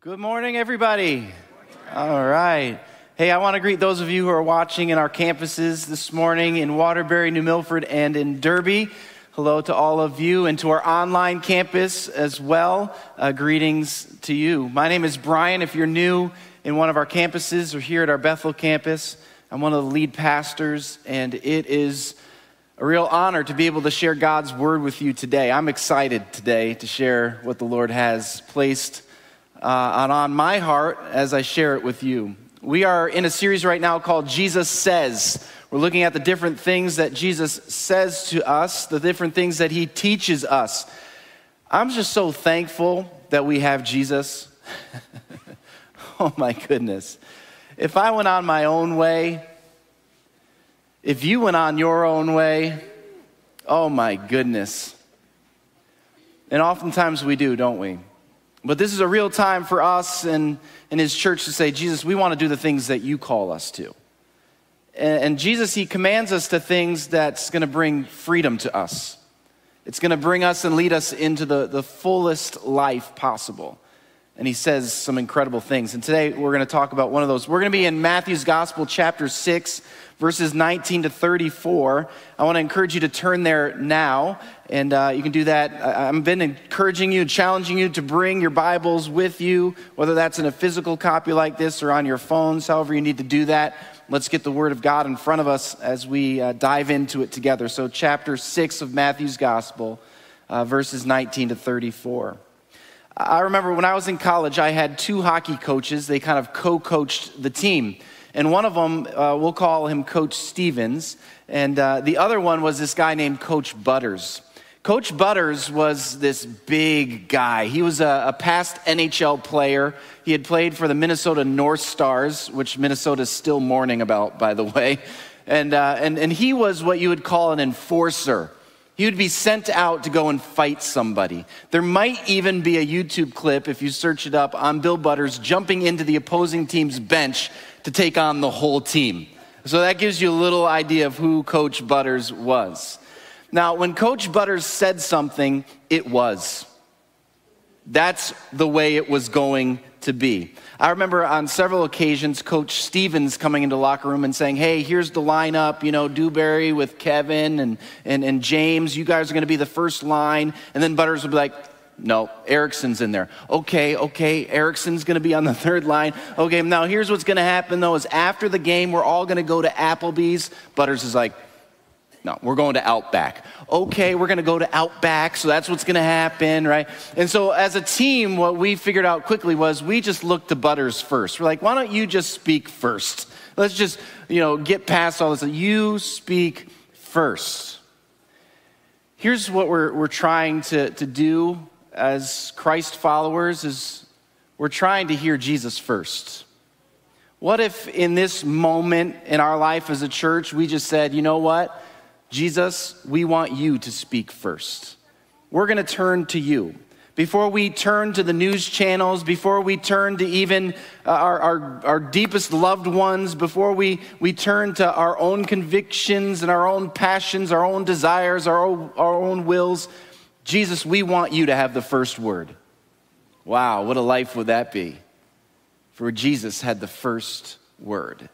Good morning, everybody. All right. Hey, I want to greet those of you who are watching in our campuses this morning in Waterbury, New Milford, and in Derby. Hello to all of you and to our online campus as well. Uh, greetings to you. My name is Brian. If you're new in one of our campuses or here at our Bethel campus, I'm one of the lead pastors, and it is a real honor to be able to share God's word with you today. I'm excited today to share what the Lord has placed uh, on, on my heart as I share it with you. We are in a series right now called Jesus Says. We're looking at the different things that Jesus says to us, the different things that he teaches us. I'm just so thankful that we have Jesus. oh my goodness. If I went on my own way, if you went on your own way, oh my goodness. And oftentimes we do, don't we? But this is a real time for us and, and his church to say, Jesus, we want to do the things that you call us to. And, and Jesus, he commands us to things that's going to bring freedom to us. It's going to bring us and lead us into the, the fullest life possible. And he says some incredible things. And today we're going to talk about one of those. We're going to be in Matthew's Gospel, chapter 6, verses 19 to 34. I want to encourage you to turn there now, and uh, you can do that. I've been encouraging you, challenging you to bring your Bibles with you, whether that's in a physical copy like this or on your phones, however you need to do that. Let's get the Word of God in front of us as we uh, dive into it together. So, chapter 6 of Matthew's Gospel, uh, verses 19 to 34. I remember when I was in college, I had two hockey coaches. They kind of co coached the team. And one of them, uh, we'll call him Coach Stevens. And uh, the other one was this guy named Coach Butters. Coach Butters was this big guy. He was a, a, past NHL player. He had played for the Minnesota North Stars, which Minnesota is still mourning about, by the way. And, uh, and, and he was what you would call an enforcer. Would be sent out to go and fight somebody. There might even be a YouTube clip, if you search it up, on Bill Butters jumping into the opposing team's bench to take on the whole team. So that gives you a little idea of who Coach Butters was. Now, when Coach Butters said something, it was. That's the way it was going to be. I remember on several occasions, Coach Stevens coming into locker room and saying, Hey, here's the lineup, you know, Dewberry with Kevin and, and, and James, you guys are going to be the first line. And then Butters would be like, no, Ericsson's in there. Okay, okay, Erickson's gonna be on the third line. Okay, now here's what's gonna happen though is after the game, we're all gonna go to Applebee's. Butters is like, no, we're going to Outback. Okay, we're gonna go to Outback, so that's what's gonna happen, right? And so as a team, what we figured out quickly was we just looked to Butters first. We're like, why don't you just speak first? Let's just, you know, get past all this. You speak first. Here's what we're, we're trying to, to do as Christ followers is we're trying to hear Jesus first. What if in this moment in our life as a church, we just said, you know what? Jesus, we want you to speak first. We're going to turn to you. Before we turn to the news channels, before we turn to even uh, our, our, our deepest loved ones, before we, we turn to our own convictions and our own passions, our own desires, our own, our own wills, Jesus, we want you to have the first word. Wow, what a life would that be for Jesus had the first word.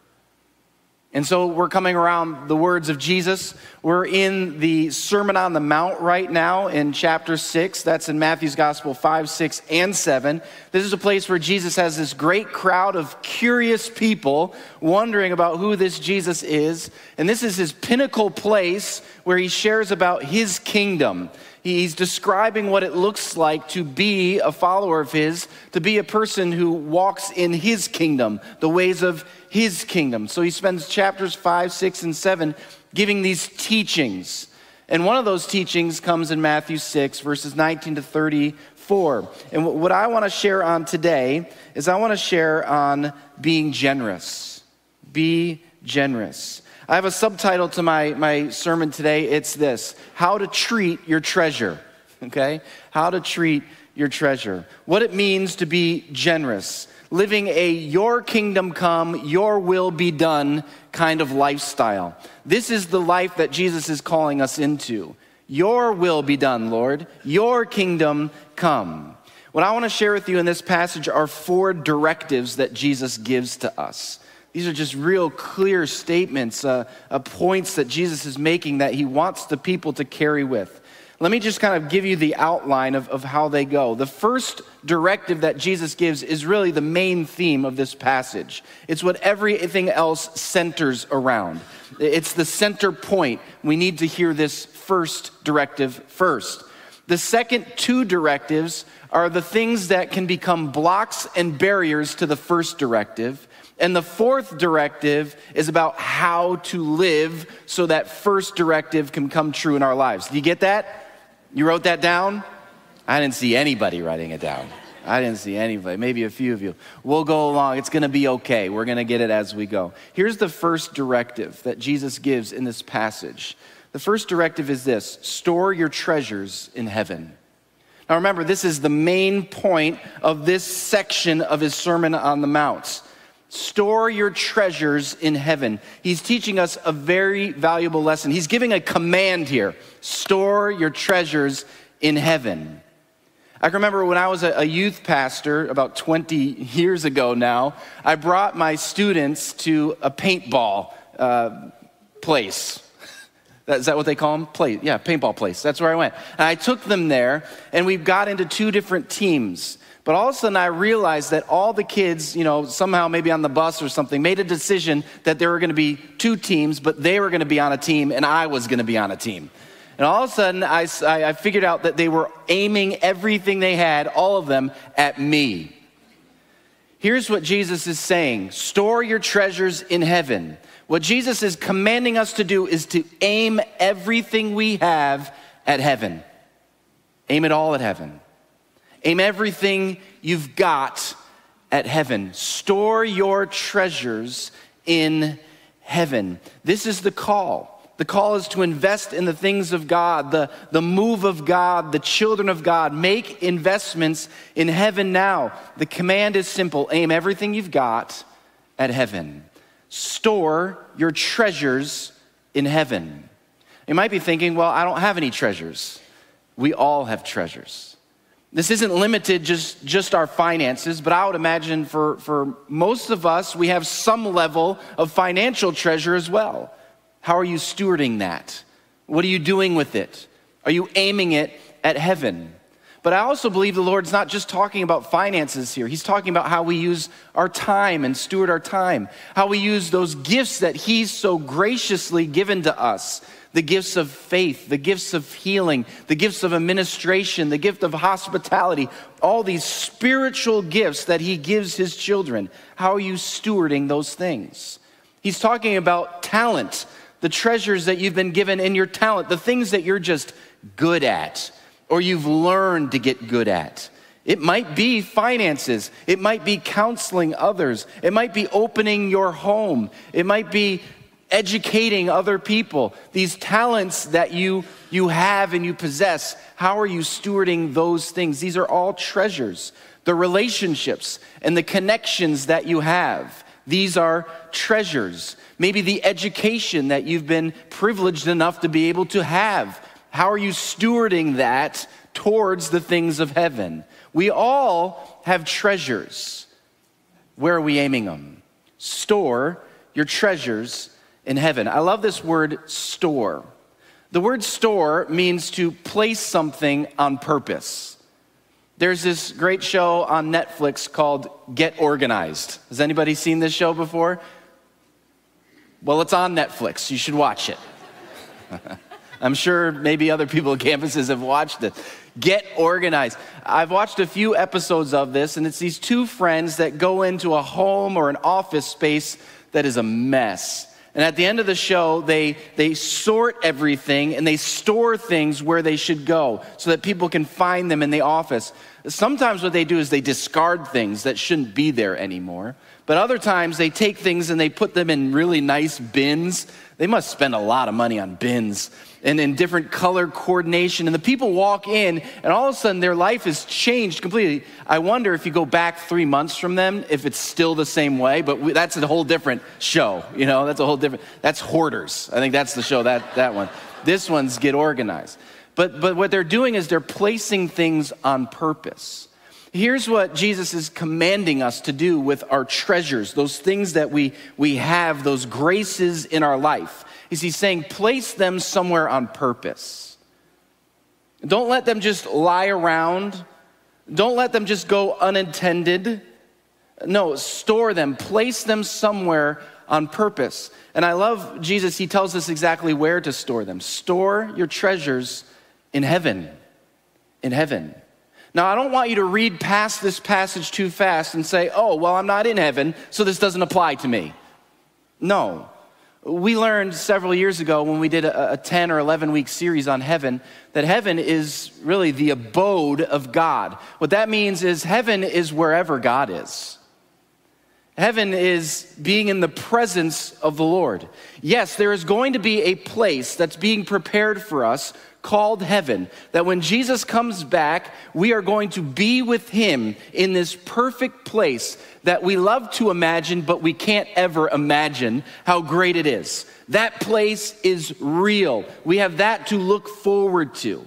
And so we're coming around the words of Jesus. We're in the Sermon on the Mount right now in chapter 6. That's in Matthew's Gospel 5, 6, and 7. This is a place where Jesus has this great crowd of curious people wondering about who this Jesus is. And this is his pinnacle place where he shares about his kingdom. He's describing what it looks like to be a follower of his, to be a person who walks in his kingdom, the ways of his kingdom. So he spends chapters 5, 6, and 7 giving these teachings. And one of those teachings comes in Matthew 6, verses 19 to 34. And what I want to share on today is I want to share on being generous. Be generous. I have a subtitle to my, my sermon today. It's this How to Treat Your Treasure. Okay? How to treat your treasure. What it means to be generous living a your kingdom come, your will be done kind of lifestyle. This is the life that Jesus is calling us into. Your will be done, Lord. Your kingdom come. What I want to share with you in this passage are four directives that Jesus gives to us. These are just real clear statements, uh, uh, points that Jesus is making that he wants the people to carry with. Let me just kind of give you the outline of, of how they go. The first directive that Jesus gives is really the main theme of this passage. It's what everything else centers around. It's the center point. We need to hear this first directive first. The second two directives are the things that can become blocks and barriers to the first directive. And the fourth directive is about how to live so that first directive can come true in our lives. Do you get that? You wrote that down? I didn't see anybody writing it down. I didn't see anybody, maybe a few of you. We'll go along. It's going to be okay. We're going to get it as we go. Here's the first directive that Jesus gives in this passage the first directive is this store your treasures in heaven. Now remember, this is the main point of this section of his Sermon on the Mount. Store your treasures in heaven. He's teaching us a very valuable lesson. He's giving a command here store your treasures in heaven. I can remember when I was a youth pastor about 20 years ago now, I brought my students to a paintball uh, place. Is that what they call them? Play, yeah, paintball place. That's where I went. And I took them there, and we got into two different teams. But all of a sudden, I realized that all the kids, you know, somehow maybe on the bus or something, made a decision that there were going to be two teams, but they were going to be on a team, and I was going to be on a team. And all of a sudden, I, I figured out that they were aiming everything they had, all of them, at me. Here's what Jesus is saying store your treasures in heaven. What Jesus is commanding us to do is to aim everything we have at heaven. Aim it all at heaven. Aim everything you've got at heaven. Store your treasures in heaven. This is the call. The call is to invest in the things of God, the, the move of God, the children of God. Make investments in heaven now. The command is simple aim everything you've got at heaven store your treasures in heaven. You might be thinking, well, I don't have any treasures. We all have treasures. This isn't limited just, just our finances, but I would imagine for, for most of us, we have some level of financial treasure as well. How are you stewarding that? What are you doing with it? Are you aiming it at heaven? But I also believe the Lord's not just talking about finances here. He's talking about how we use our time and steward our time, how we use those gifts that He's so graciously given to us the gifts of faith, the gifts of healing, the gifts of administration, the gift of hospitality, all these spiritual gifts that He gives His children. How are you stewarding those things? He's talking about talent, the treasures that you've been given in your talent, the things that you're just good at or you've learned to get good at. It might be finances. It might be counseling others. It might be opening your home. It might be educating other people. These talents that you, you have and you possess, how are you stewarding those things? These are all treasures. The relationships and the connections that you have, these are treasures. Maybe the education that you've been privileged enough to be able to have how are you stewarding that towards the things of heaven? We all have treasures. Where are we aiming them? Store your treasures in heaven. I love this word store. The word store means to place something on purpose. There's this great show on Netflix called Get Organized. Has anybody seen this show before? Well, it's on Netflix. You should watch it. I'm sure maybe other people at campuses have watched it. Get organized. I've watched a few episodes of this, and it's these two friends that go into a home or an office space that is a mess. And at the end of the show, they, they sort everything and they store things where they should go so that people can find them in the office. Sometimes what they do is they discard things that shouldn't be there anymore. But other times they take things and they put them in really nice bins. They must spend a lot of money on bins and in different color coordination. And the people walk in, and all of a sudden their life has changed completely. I wonder if you go back three months from them, if it's still the same way, but we, that's a whole different show. You know, that's a whole different, that's Hoarders. I think that's the show, that, that one. This one's Get Organized. But, but what they're doing is they're placing things on purpose. Here's what Jesus is commanding us to do with our treasures, those things that we, we have, those graces in our life. Is he's saying, place them somewhere on purpose. Don't let them just lie around. Don't let them just go unintended. No, store them, place them somewhere on purpose. And I love Jesus, he tells us exactly where to store them. Store your treasures in heaven. In heaven. Now, I don't want you to read past this passage too fast and say, oh, well, I'm not in heaven, so this doesn't apply to me. No. We learned several years ago when we did a, a 10 or 11 week series on heaven that heaven is really the abode of God. What that means is heaven is wherever God is. Heaven is being in the presence of the Lord. Yes, there is going to be a place that's being prepared for us called heaven, that when Jesus comes back, we are going to be with him in this perfect place that we love to imagine, but we can't ever imagine how great it is. That place is real. We have that to look forward to.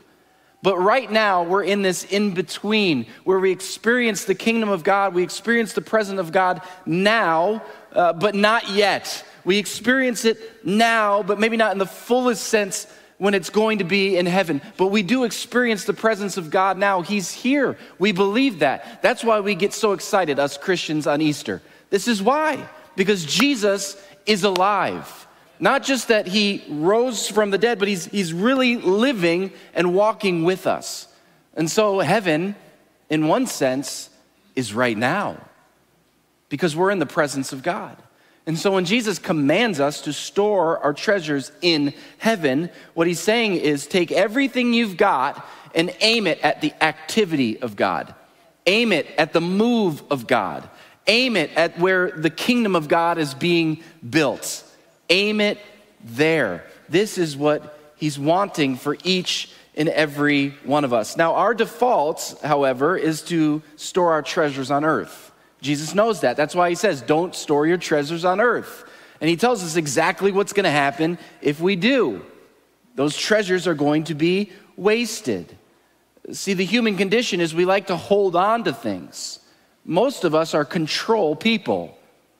But right now, we're in this in between where we experience the kingdom of God, we experience the presence of God now, uh, but not yet. We experience it now, but maybe not in the fullest sense when it's going to be in heaven. But we do experience the presence of God now. He's here. We believe that. That's why we get so excited, us Christians, on Easter. This is why, because Jesus is alive. Not just that he rose from the dead, but he's, he's really living and walking with us. And so, heaven, in one sense, is right now because we're in the presence of God. And so when Jesus commands us to store our treasures in heaven, what he's saying is take everything you've got and aim it at the activity of God. Aim it at the move of God. Aim it at where the kingdom of God is being built. Aim it there. This is what he's wanting for each and every one of us. Now, our default, however, is to store our treasures on earth. Jesus knows that. That's why he says, don't store your treasures on earth. And he tells us exactly what's going to happen if we do. Those treasures are going to be wasted. See, the human condition is we like to hold on to things. Most of us are control people.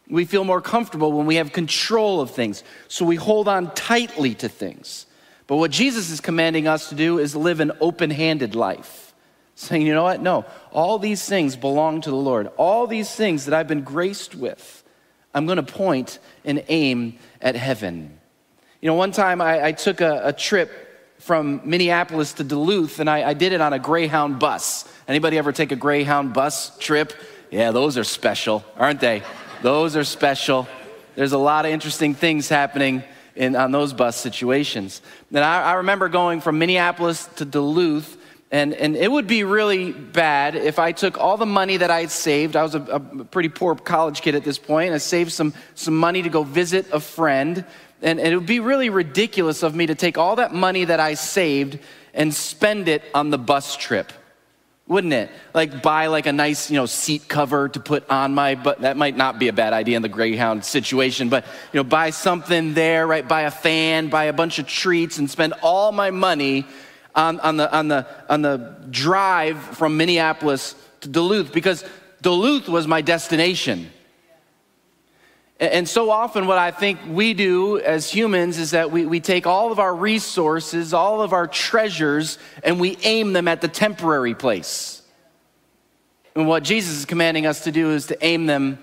We feel more comfortable when we have control of things. So we hold on tightly to things. But what Jesus is commanding us to do is live an open handed life saying, you know what? No, all these things belong to the Lord. All these things that I've been graced with, I'm going to point and aim at heaven. You know, one time I, I took a, a, trip from Minneapolis to Duluth, and I, I did it on a Greyhound bus. Anybody ever take a Greyhound bus trip? Yeah, those are special, aren't they? Those are special. There's a lot of interesting things happening in, on those bus situations. And I, I remember going from Minneapolis to Duluth, and, and it would be really bad if I took all the money that I had saved. I was a, a pretty poor college kid at this point. I saved some, some money to go visit a friend. And, and it would be really ridiculous of me to take all that money that I saved and spend it on the bus trip wouldn't it? Like buy like a nice, you know, seat cover to put on my but that might not be a bad idea in the Greyhound situation, but you know, buy something there, right? Buy a fan, buy a bunch of treats and spend all my money on, on, the, on, the, on the drive from Minneapolis to Duluth because Duluth was my destination. And so often, what I think we do as humans is that we, we take all of our resources, all of our treasures, and we aim them at the temporary place. And what Jesus is commanding us to do is to aim them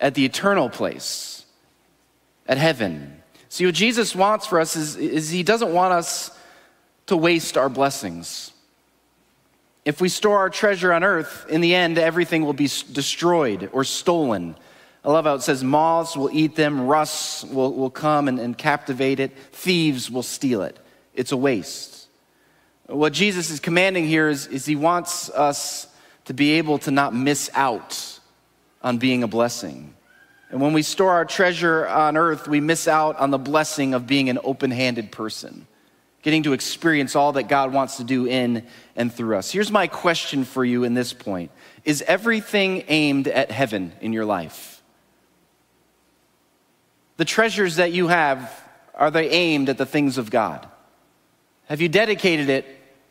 at the eternal place, at heaven. See, what Jesus wants for us is, is He doesn't want us to waste our blessings. If we store our treasure on earth, in the end, everything will be destroyed or stolen. I love how it says moths will eat them, rusts will, will come and, and captivate it, thieves will steal it. It's a waste. What Jesus is commanding here is, is he wants us to be able to not miss out on being a blessing. And when we store our treasure on earth, we miss out on the blessing of being an open handed person getting to experience all that God wants to do in and through us. Here's my question for you in this point Is everything aimed at heaven in your life? The treasures that you have, are they aimed at the things of God? Have you dedicated it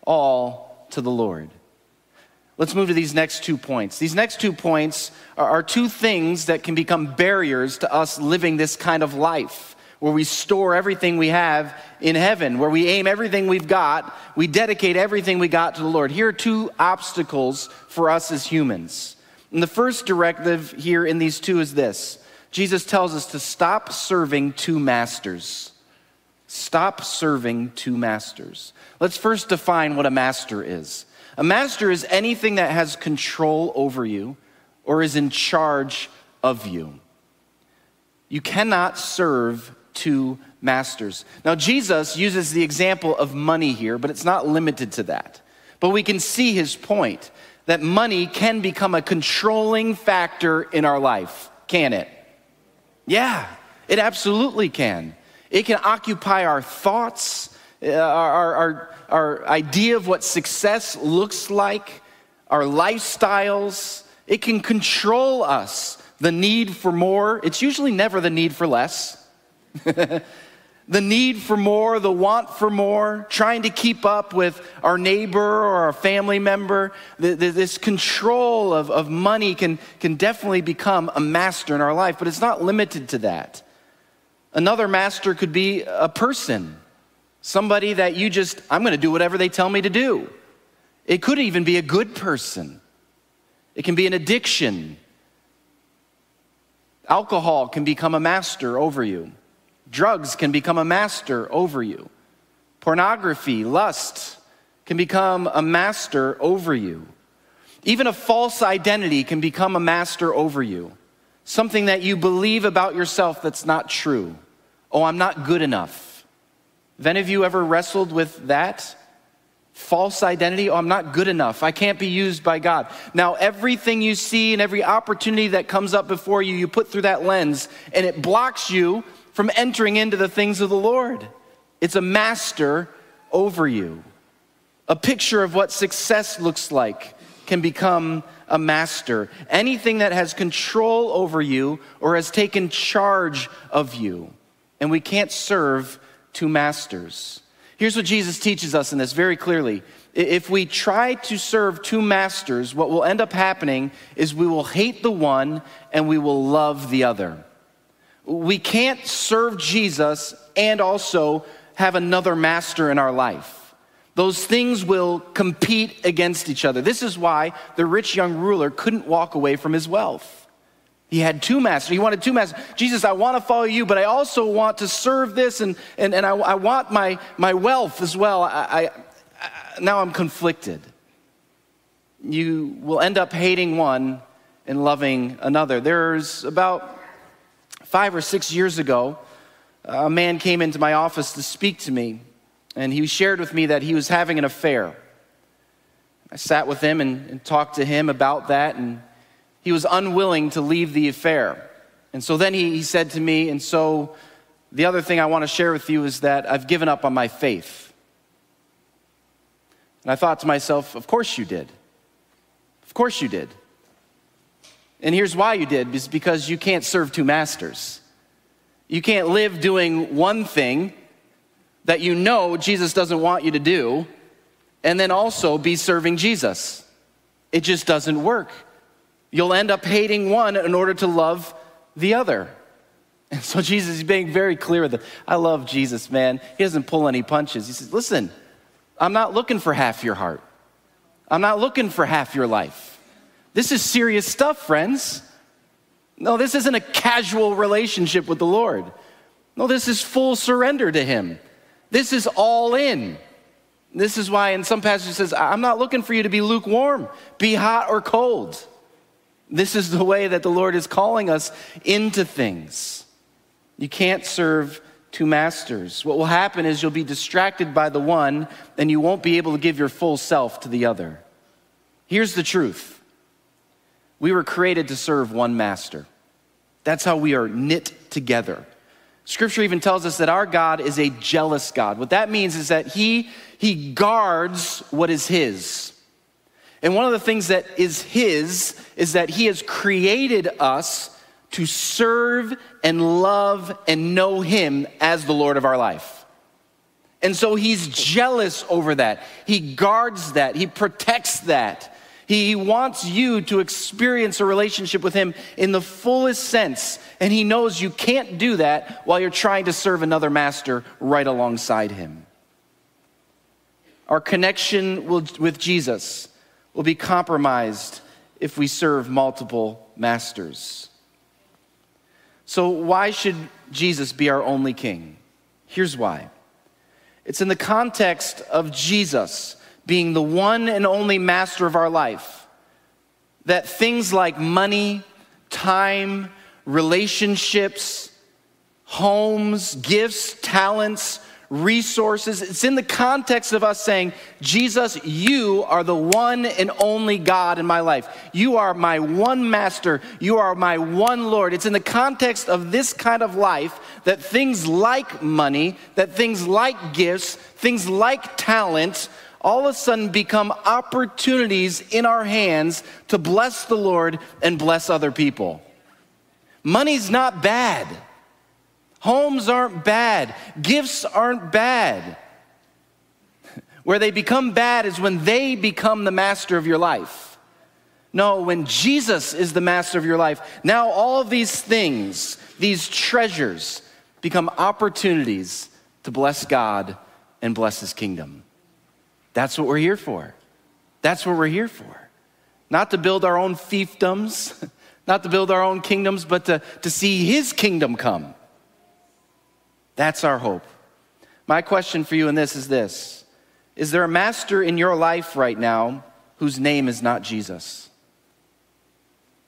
all to the Lord? Let's move to these next two points. These next two points are, two things that can become barriers to us living this kind of life where we store everything we have in heaven, where we aim everything we've got, we dedicate everything we got to the Lord. Here are two obstacles for us as humans. And the first directive here in these two is this Jesus tells us to stop serving two masters. Stop serving two masters. Let's first define what a master is. A master is anything that has control over you or is in charge of you. You cannot serve two masters. Now, Jesus uses the example of money here, but it's not limited to that. But we can see his point that money can become a controlling factor in our life, can it? Yeah, it absolutely can. It can occupy our thoughts, uh, our, our, our idea of what success looks like, our lifestyles. It can control us. The need for more, it's usually never the need for less. the need for more, the want for more, trying to keep up with our neighbor or our family member. This control of, of money can, can definitely become a master in our life, but it's not limited to that. Another master could be a person, somebody that you just, I'm going to do whatever they tell me to do. It could even be a good person, it can be an addiction. Alcohol can become a master over you. Drugs can become a master over you. Pornography, lust can become a master over you. Even a false identity can become a master over you. Something that you believe about yourself that's not true. Oh, I'm not good enough. Have any of you ever wrestled with that? False identity? Oh, I'm not good enough. I can't be used by God. Now, everything you see and every opportunity that comes up before you, you put through that lens and it blocks you from entering into the things of the Lord. It's a master over you. A picture of what success looks like can become a master. Anything that has control over you or has taken charge of you. And we can't serve two masters. Here's what Jesus teaches us in this very clearly. If we try to serve two masters, what will end up happening is we will hate the one and we will love the other we can't serve Jesus and also have another master in our life. Those things will compete against each other. This is why the rich young ruler couldn't walk away from his wealth. He had two masters. He wanted two masters. Jesus, I want to follow you, but I also want to serve this, and, and, and I, I want my, my wealth as well. I, I, I, now I'm conflicted. You will end up hating one and loving another. There's about Five or six years ago, a man came into my office to speak to me, and he shared with me that he was having an affair. I sat with him and, and talked to him about that, and he was unwilling to leave the affair. And so then he, he said to me, and so the other thing I want to share with you is that I've given up on my faith. And I thought to myself, of course you did. Of course you did. And here's why you did is because you can't serve two masters. You can't live doing one thing that you know Jesus doesn't want you to do and then also be serving Jesus. It just doesn't work. You'll end up hating one in order to love the other. And so Jesus is being very clear with it. I love Jesus, man. He doesn't pull any punches. He says, Listen, I'm not looking for half your heart, I'm not looking for half your life. This is serious stuff, friends. No, this isn't a casual relationship with the Lord. No, this is full surrender to Him. This is all in. This is why in some passages it says, I'm not looking for you to be lukewarm, be hot or cold. This is the way that the Lord is calling us into things. You can't serve two masters. What will happen is you'll be distracted by the one and you won't be able to give your full self to the other. Here's the truth we were created to serve one master. That's how we are knit together. Scripture even tells us that our God is a jealous God. What that means is that he, he guards what is his. And one of the things that is his is that he has created us to serve and love and know him as the Lord of our life. And so he's jealous over that. He guards that. He protects that. He wants you to experience a relationship with Him in the fullest sense. And He knows you can't do that while you're trying to serve another master right alongside Him. Our connection with Jesus will be compromised if we serve multiple masters. So, why should Jesus be our only king? Here's why it's in the context of Jesus being the one and only master of our life that things like money, time, relationships, homes, gifts, talents, resources. It's in the context of us saying, Jesus, you are the one and only God in my life. You are my one master. You are my one Lord. It's in the context of this kind of life that things like money, that things like gifts, things like talent, all of a sudden become opportunities in our hands to bless the Lord and bless other people. Money's not bad. Homes aren't bad. Gifts aren't bad. Where they become bad is when they become the master of your life. No, when Jesus is the master of your life, now all of these things, these treasures, become opportunities to bless God and bless His kingdom. That's what we're here for. That's what we're here for. Not to build our own fiefdoms, not to build our own kingdoms, but to, to see His kingdom come. That's our hope. My question for you in this is this Is there a master in your life right now whose name is not Jesus?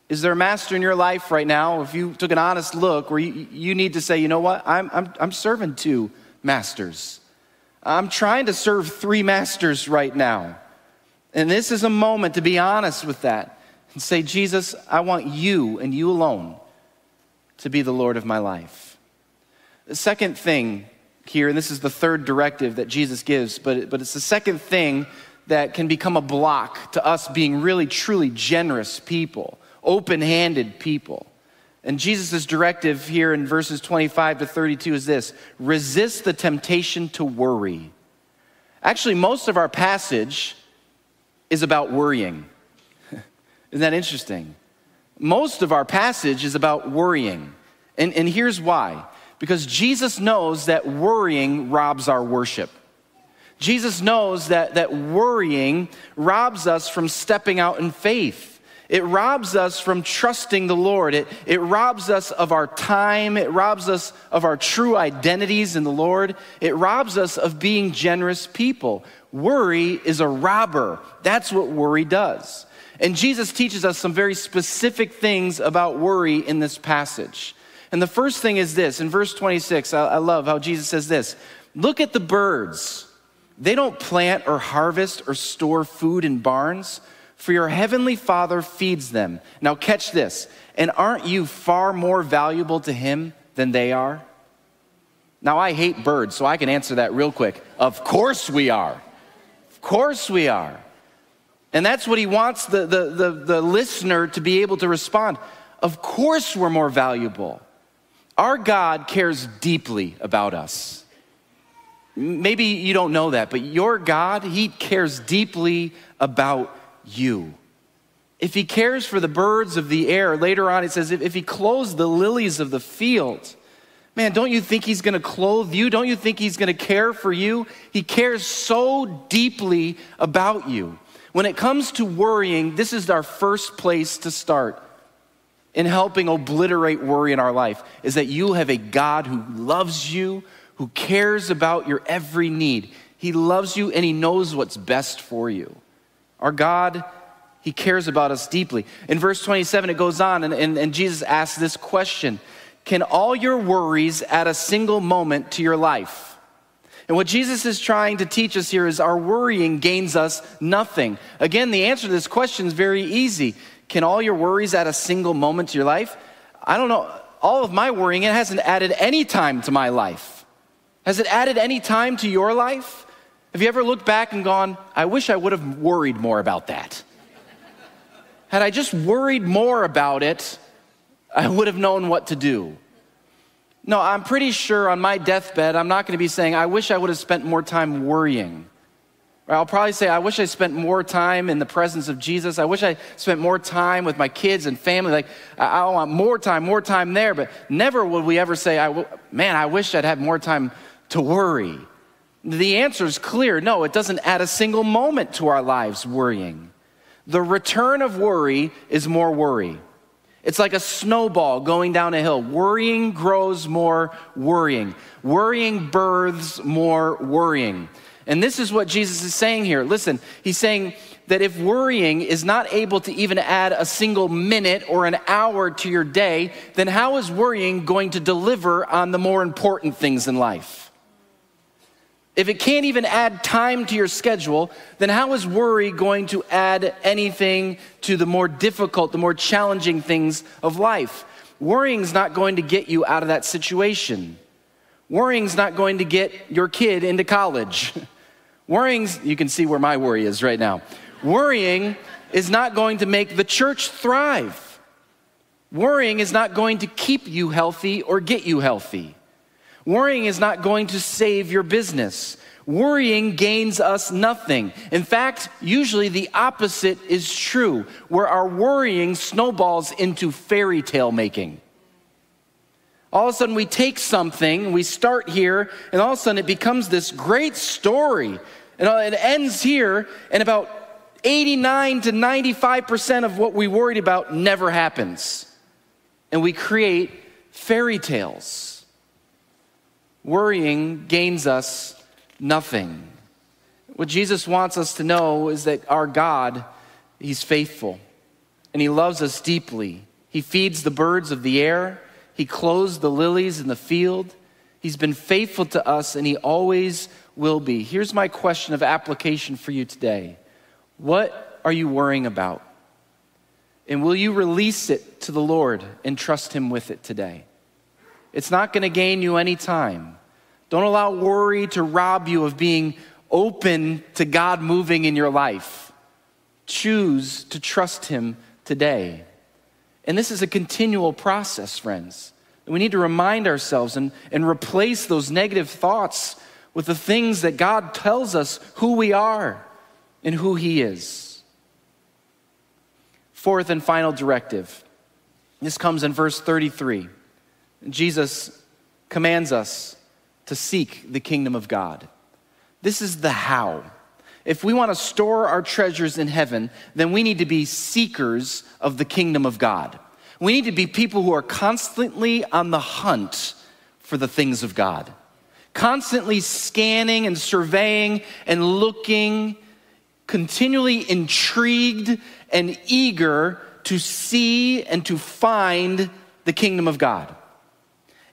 Is there a master in your life right now, if you took an honest look, where you, you need to say, you know what, I'm, I'm, I'm serving two masters? I'm trying to serve three masters right now. And this is a moment to be honest with that and say, Jesus, I want you and you alone to be the Lord of my life. The second thing here, and this is the third directive that Jesus gives, but, but it's the second thing that can become a block to us being really, truly generous people, open handed people. And Jesus' directive here in verses 25 to 32 is this resist the temptation to worry. Actually, most of our passage is about worrying. Isn't that interesting? Most of our passage is about worrying. And, and here's why because Jesus knows that worrying robs our worship. Jesus knows that, that worrying robs us from stepping out in faith. It robs us from trusting the Lord. It, it robs us of our time. It robs us of our true identities in the Lord. It robs us of being generous people. Worry is a robber. That's what worry does. And Jesus teaches us some very specific things about worry in this passage. And the first thing is this in verse 26, I, I love how Jesus says this Look at the birds. They don't plant or harvest or store food in barns, for your heavenly Father feeds them. Now, catch this. And aren't you far more valuable to Him than they are? Now, I hate birds, so I can answer that real quick. Of course we are. Of course we are. And that's what He wants the, the, the, the listener to be able to respond. Of course we're more valuable. Our God cares deeply about us. Maybe you don't know that, but your God, He cares deeply about you. If He cares for the birds of the air, later on it says, if, if He clothes the lilies of the field, man, don't you think He's gonna clothe you? Don't you think He's gonna care for you? He cares so deeply about you. When it comes to worrying, this is our first place to start in helping obliterate worry in our life is that you have a God who loves you, who cares about your every need. He loves you and He knows what's best for you. Our God, He cares about us deeply. In verse 27, it goes on, and, and, and Jesus asks this question Can all your worries add a single moment to your life? And what Jesus is trying to teach us here is our worrying gains us nothing. Again, the answer to this question is very easy. Can all your worries add a single moment to your life? I don't know. All of my worrying, it hasn't added any time to my life. Has it added any time to your life? Have you ever looked back and gone, I wish I would have worried more about that? Had I just worried more about it, I would have known what to do. No, I'm pretty sure on my deathbed, I'm not going to be saying, I wish I would have spent more time worrying. I'll probably say, I wish I spent more time in the presence of Jesus. I wish I spent more time with my kids and family. Like, I, want more time, more time there. But never would we ever say, I man, I wish I'd have more time to worry. The answer is clear no, it doesn't add a single moment to our lives worrying. The return of worry is more worry. It's like a snowball going down a hill. Worrying grows more worrying. Worrying births more worrying. And this is what Jesus is saying here. Listen, he's saying that if worrying is not able to even add a single minute or an hour to your day, then how is worrying going to deliver on the more important things in life? If it can't even add time to your schedule, then how is worry going to add anything to the more difficult, the more challenging things of life? Worrying's not going to get you out of that situation. Worrying's not going to get your kid into college. Worrying, you can see where my worry is right now. Worrying is not going to make the church thrive. Worrying is not going to keep you healthy or get you healthy. Worrying is not going to save your business. Worrying gains us nothing. In fact, usually the opposite is true, where our worrying snowballs into fairy tale making. All of a sudden, we take something, we start here, and all of a sudden it becomes this great story and it ends here, and about 89 to 95% of what we worried about never happens. And we create fairy tales. Worrying gains us nothing. What Jesus wants us to know is that our God, He's faithful and He loves us deeply. He feeds the birds of the air, He clothes the lilies in the field. He's been faithful to us and He always will be. Here's my question of application for you today What are you worrying about? And will you release it to the Lord and trust Him with it today? It's not going to gain you any time. Don't allow worry to rob you of being open to God moving in your life. Choose to trust Him today. And this is a continual process, friends. We need to remind ourselves and, and replace those negative thoughts with the things that God tells us who we are and who He is. Fourth and final directive. This comes in verse 33. Jesus commands us to seek the kingdom of God. This is the how. If we want to store our treasures in heaven, then we need to be seekers of the kingdom of God. We need to be people who are constantly on the hunt for the things of God constantly scanning and surveying and looking, continually intrigued and eager to see and to find the kingdom of God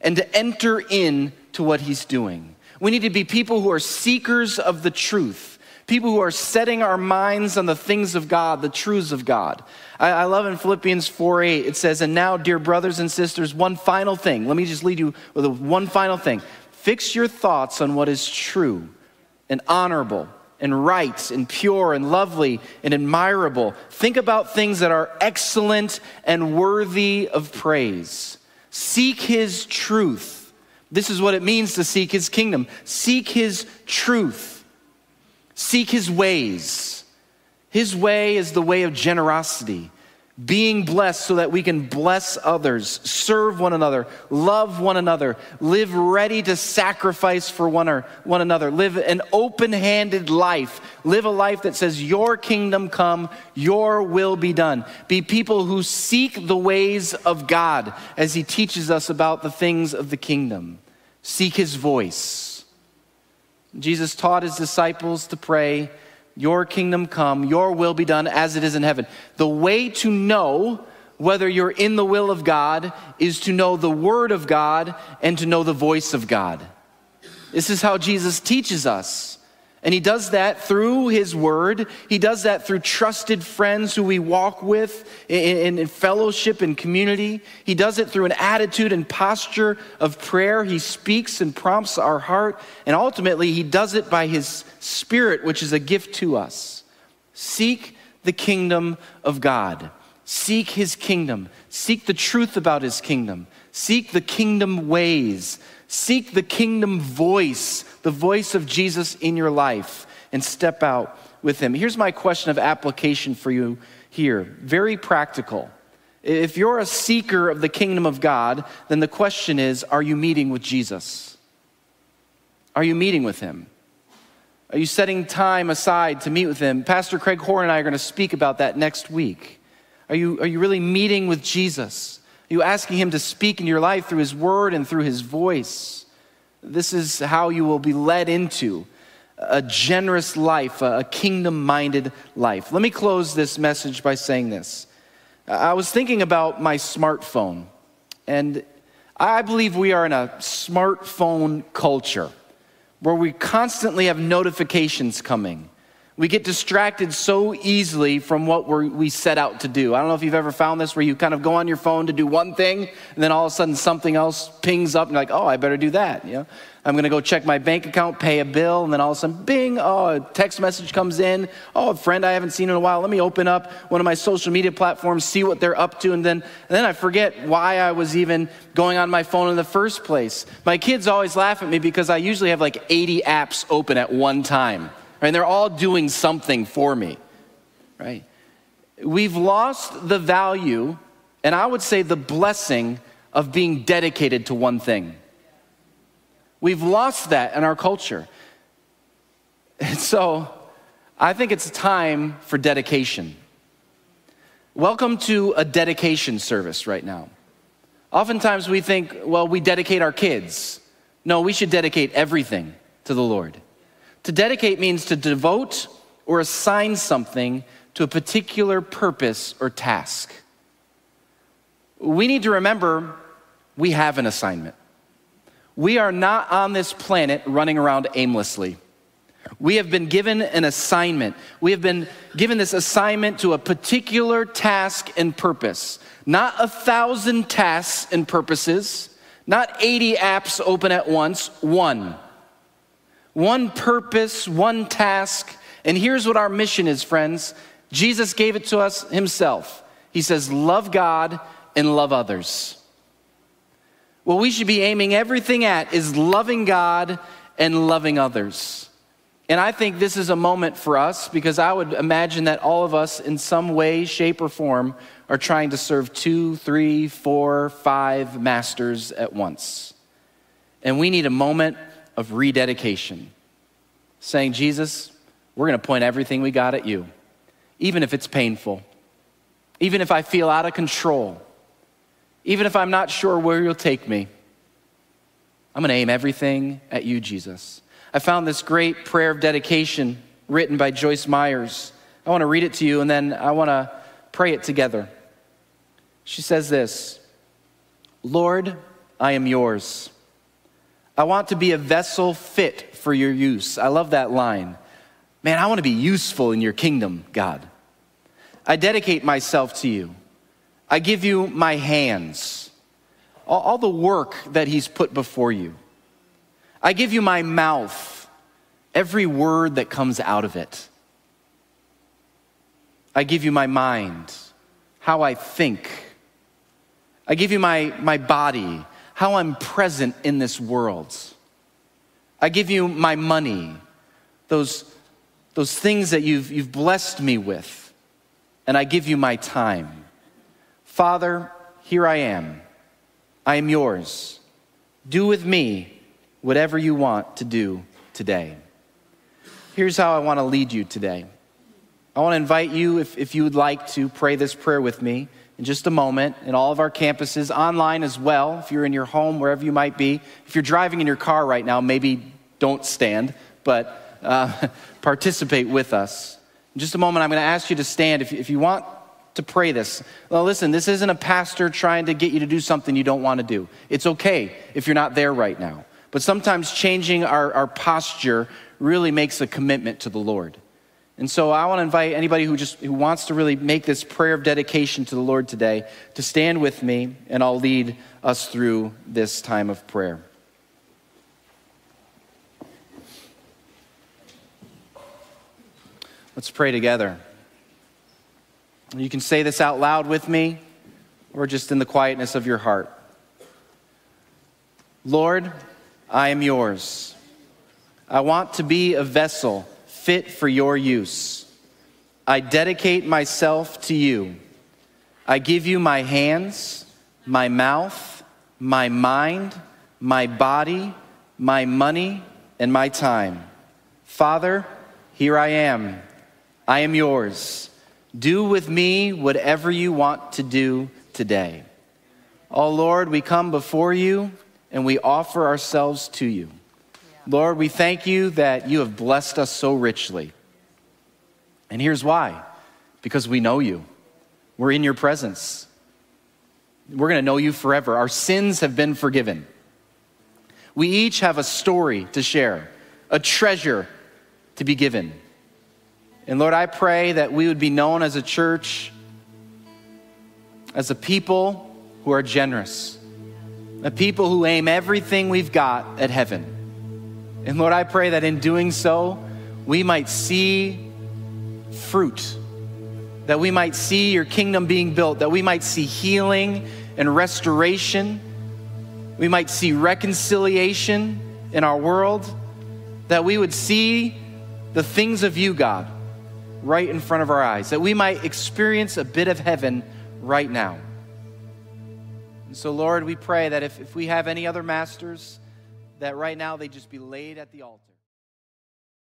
and to enter in to what he's doing. We need to be people who are seekers of the truth, people who are setting our minds on the things of God, the truths of God. I, I love in Philippians 4 8, it says, And now, dear brothers and sisters, one final thing. Let me just lead you with one final thing. Fix your thoughts on what is true and honorable and right and pure and lovely and admirable. Think about things that are excellent and worthy of praise. Seek his truth. This is what it means to seek his kingdom. Seek his truth. Seek his ways. His way is the way of generosity being blessed so that we can bless others, serve one another, love one another, live ready to sacrifice for one, or, one another, live an open handed life, live a life that says, Your kingdom come, Your will be done. Be people who seek the ways of God as He teaches us about the things of the kingdom. Seek His voice. Jesus taught His disciples to pray your kingdom come, your will be done as it is in heaven. The way to know whether you're in the will of God is to know the word of God and to know the voice of God. This is how Jesus teaches us. And he does that through his word. He does that through trusted friends who we walk with in, in, fellowship and community. He does it through an attitude and posture of prayer. He speaks and prompts our heart. And ultimately, he does it by his spirit, which is a gift to us. Seek the kingdom of God. Seek his kingdom. Seek the truth about his kingdom. Seek the kingdom ways. Seek the kingdom voice the voice of Jesus in your life. and step out with Him. Here's my question of application for you here very practical. If you're a seeker of the kingdom of God, then the question is are you meeting with Jesus? Are you meeting with Him? Are you setting time aside to meet with Him? Pastor Craig Horn and I are going to speak about that next week. Are you, are you really meeting with Jesus? You asking Him to speak in your life through His word and through His voice? This is how you will be led into a generous life, a kingdom minded life. Let me close this message by saying this. I was thinking about my smartphone, and I believe we are in a smartphone culture where we constantly have notifications coming. We get distracted so easily from what we set out to do. I don't know if you've ever found this where you kind of go on your phone to do one thing, and then all of a sudden something else pings up, and you're like, oh, I better do that. You know? I'm going to go check my bank account, pay a bill, and then all of a sudden, bing, oh, a text message comes in. Oh, a friend I haven't seen in a while. Let me open up one of my social media platforms, see what they're up to, and then, and then I forget why I was even going on my phone in the first place. My kids always laugh at me because I usually have like 80 apps open at one time right? And they're all doing something for me, right? We've lost the value, and I would say the blessing of being dedicated to one thing. We've lost that in our culture. And so I think it's time for dedication. Welcome to a dedication service right now. Oftentimes we think, well, we dedicate our kids. No, we should dedicate everything to the Lord. To dedicate means to devote or assign something to a particular purpose or task. We need to remember we have an assignment. We are not on this planet running around aimlessly. We have been given an assignment. We have been given this assignment to a particular task and purpose. Not a thousand tasks and purposes, not 80 apps open at once, one one purpose, one task. And here's what our mission is, friends. Jesus gave it to us himself. He says, Love God and love others. What we should be aiming everything at is loving God and loving others. And I think this is a moment for us because I would imagine that all of us, in some way, shape, or form, are trying to serve two, three, four, five masters at once. And we need a moment of rededication, saying, Jesus, we're going to point everything we got at you, even if it's painful, even if I feel out of control, even if I'm not sure where you'll take me. I'm going to aim everything at you, Jesus. I found this great prayer of dedication written by Joyce Myers. I want to read it to you and then I want to pray it together. She says this Lord, I am yours. I want to be a vessel fit for your use. I love that line. Man, I want to be useful in your kingdom, God. I dedicate myself to you. I give you my hands, all, all the work that He's put before you. I give you my mouth, every word that comes out of it. I give you my mind, how I think. I give you my, my body, how I'm present in this world. I give you my money, those, those things that you've, you've blessed me with, and I give you my time. Father, here I am. I am yours. Do with me whatever you want to do today. Here's how I want to lead you today. I want to invite you, if, if you would like to, pray this prayer with me in just a moment in all of our campuses, online as well, if you're in your home, wherever you might be. If you're driving in your car right now, maybe don't stand, but uh, participate with us. In just a moment, I'm going to ask you to stand if, if you want to pray this. Well, listen, this isn't a pastor trying to get you to do something you don't want to do. It's okay if you're not there right now. But sometimes changing our, our posture really makes a commitment to the Lord. And so I want to invite anybody who just who wants to really make this prayer of dedication to the Lord today to stand with me and I'll lead us through this time of prayer. Let's pray together. You can say this out loud with me or just in the quietness of your heart. Lord, I am yours. I want to be a vessel fit for your use. I dedicate myself to you. I give you my hands, my mouth, my mind, my body, my money, and my time. Father, here I am. I am yours. Do with me whatever you want to do today. Oh Lord, we come before you and we offer ourselves to you. Lord, we thank you that you have blessed us so richly. And here's why because we know you, we're in your presence. We're going to know you forever. Our sins have been forgiven. We each have a story to share, a treasure to be given. And Lord, I pray that we would be known as a church, as a people who are generous, a people who aim everything we've got at heaven. And Lord, I pray that in doing so, we might see fruit, that we might see your kingdom being built, that we might see healing and restoration, we might see reconciliation in our world, that we would see the things of you, God, right in front of our eyes, that we might experience a bit of heaven right now. And so, Lord, we pray that if, if we have any other masters, that right now they just be laid at the altar.